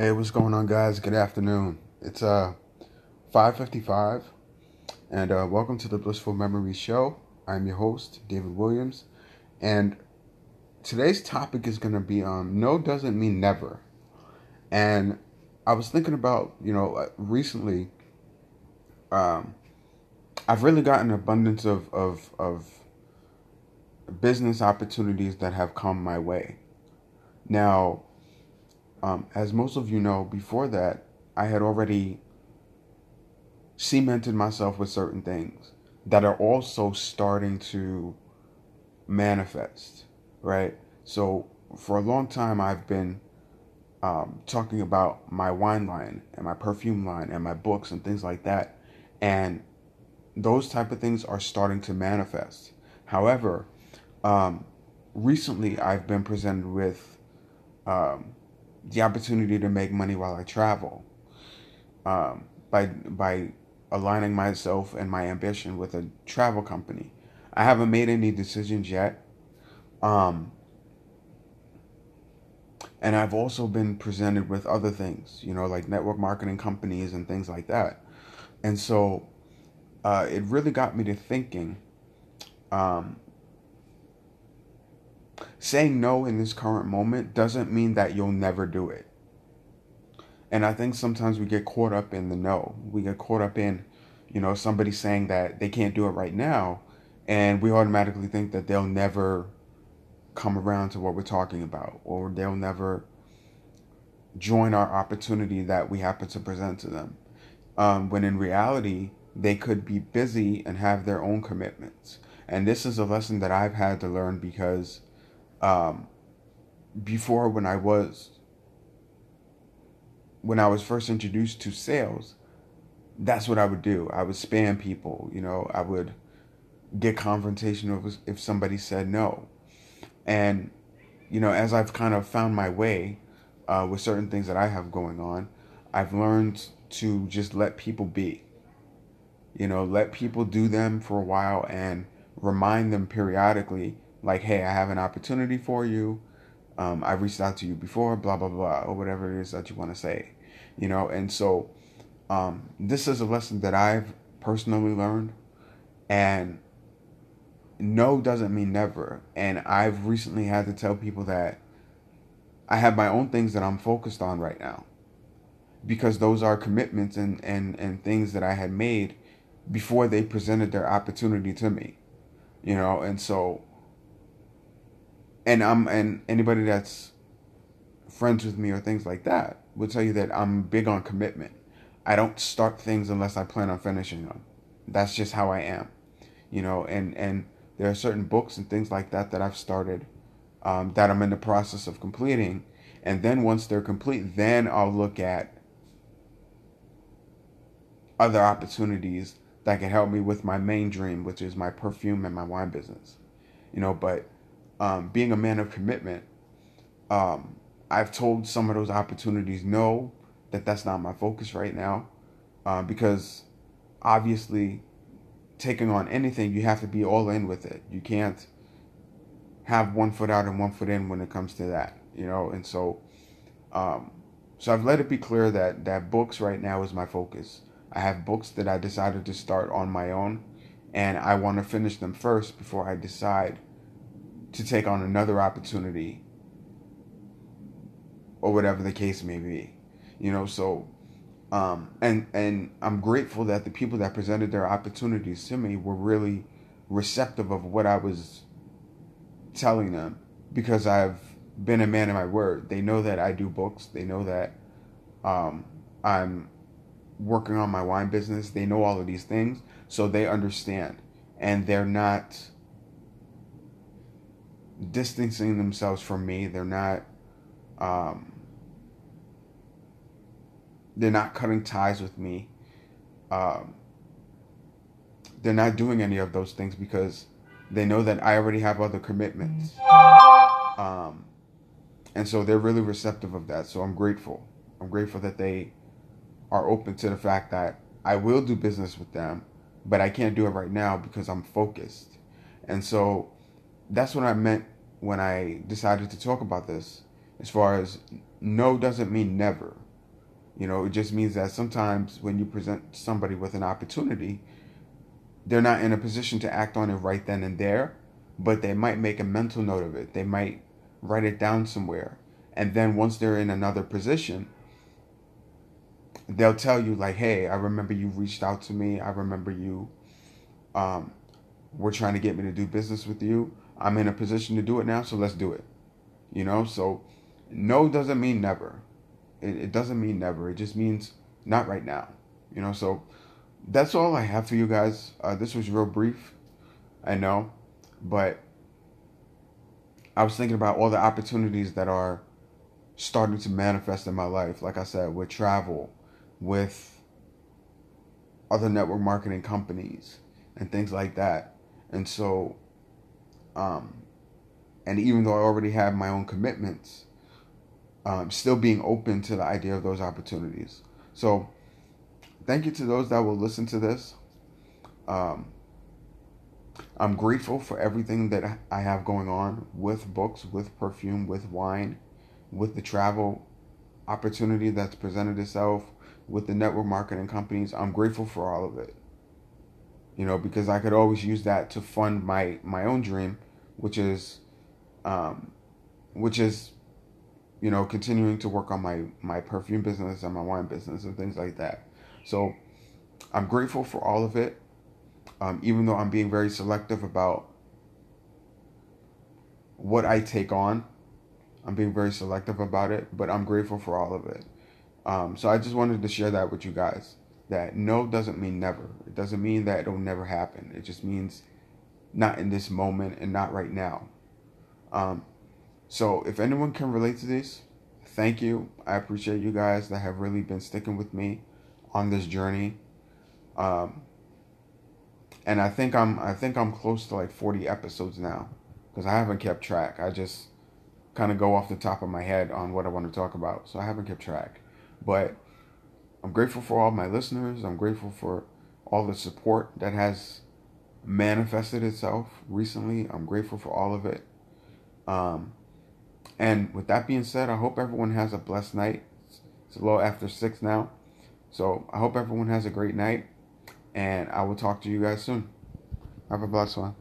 Hey, what's going on, guys? Good afternoon. It's uh 5:55, and uh, welcome to the Blissful Memories Show. I'm your host, David Williams, and today's topic is going to be um no doesn't mean never. And I was thinking about you know uh, recently, um, I've really gotten an abundance of of of business opportunities that have come my way. Now um, as most of you know, before that, I had already cemented myself with certain things that are also starting to manifest, right? So for a long time, I've been um, talking about my wine line and my perfume line and my books and things like that, and those type of things are starting to manifest. However, um, recently I've been presented with um, the opportunity to make money while I travel um, by by aligning myself and my ambition with a travel company. I haven't made any decisions yet. Um, and I've also been presented with other things, you know, like network marketing companies and things like that. And so uh, it really got me to thinking um, saying no in this current moment doesn't mean that you'll never do it. And I think sometimes we get caught up in the no. We get caught up in, you know, somebody saying that they can't do it right now, and we automatically think that they'll never come around to what we're talking about, or they'll never join our opportunity that we happen to present to them. Um, when in reality, they could be busy and have their own commitments. And this is a lesson that I've had to learn because um, before when I was when I was first introduced to sales, that's what I would do. I would spam people, you know, I would get confrontation if, if somebody said no. And, you know, as I've kind of found my way uh, with certain things that I have going on, I've learned to just let people be. You know, let people do them for a while and remind them periodically like, hey, I have an opportunity for you. Um, I reached out to you before, blah, blah, blah, or whatever it is that you want to say, you know? And so um, this is a lesson that I've personally learned. And no doesn't mean never. And I've recently had to tell people that I have my own things that I'm focused on right now because those are commitments and, and, and things that I had made before they presented their opportunity to me, you know? And so and I'm and anybody that's friends with me or things like that will tell you that I'm big on commitment. I don't start things unless I plan on finishing them. That's just how I am, you know. And and there are certain books and things like that that I've started um, that I'm in the process of completing, and then once they're complete, then I'll look at other opportunities that can help me with my main dream, which is my perfume and my wine business, you know. But um, being a man of commitment, um, I've told some of those opportunities no, that that's not my focus right now, uh, because obviously, taking on anything, you have to be all in with it. You can't have one foot out and one foot in when it comes to that, you know. And so, um, so I've let it be clear that that books right now is my focus. I have books that I decided to start on my own, and I want to finish them first before I decide to take on another opportunity or whatever the case may be you know? So um, and and i'm grateful that the people that presented their opportunities to me were really receptive of what i was telling them because i've been a man of my word. They know that i do books. They know that um, i'm working on my wine business. They know all of these things so they understand. And they're not distancing themselves from me. They're not um, they're not cutting ties with me. Um, they're not doing any of those things because they know that I already have other commitments. Um, and so they're really receptive of that. So I'm grateful. I'm grateful that they are open to the fact that I will do business with them, but I can't do it right now because I'm focused. And so that's what I meant when I decided to talk about this. As far as no doesn't mean never. You know, it just means that sometimes when you present somebody with an opportunity, they're not in a position to act on it right then and there, but they might make a mental note of it. They might write it down somewhere. And then once they're in another position, they'll tell you like, "Hey, I remember you reached out to me. I remember you um were trying to get me to do business with you. I'm in a position to do it now, so let's do it." You know, so no doesn't mean never. It, it doesn't mean never. It just means not right now. You know, so that's all I have for you guys. Uh, this was real brief, I know, but I was thinking about all the opportunities that are starting to manifest in my life. Like I said, with travel, with other network marketing companies, and things like that. And so, um, and even though I already have my own commitments, um, still being open to the idea of those opportunities. So, thank you to those that will listen to this. Um, I'm grateful for everything that I have going on with books, with perfume, with wine, with the travel opportunity that's presented itself, with the network marketing companies. I'm grateful for all of it. You know, because I could always use that to fund my my own dream, which is, um, which is you know, continuing to work on my my perfume business and my wine business and things like that. So I'm grateful for all of it, um, even though I'm being very selective about what I take on. I'm being very selective about it, but I'm grateful for all of it. Um, so I just wanted to share that with you guys. That no doesn't mean never. It doesn't mean that it'll never happen. It just means not in this moment and not right now. Um, so if anyone can relate to this, thank you. I appreciate you guys that have really been sticking with me on this journey. Um, and I think I'm I think I'm close to like 40 episodes now because I haven't kept track. I just kind of go off the top of my head on what I want to talk about. So I haven't kept track. But I'm grateful for all my listeners. I'm grateful for all the support that has manifested itself recently. I'm grateful for all of it. Um, and with that being said, I hope everyone has a blessed night. It's a little after six now. So I hope everyone has a great night. And I will talk to you guys soon. Have a blessed one.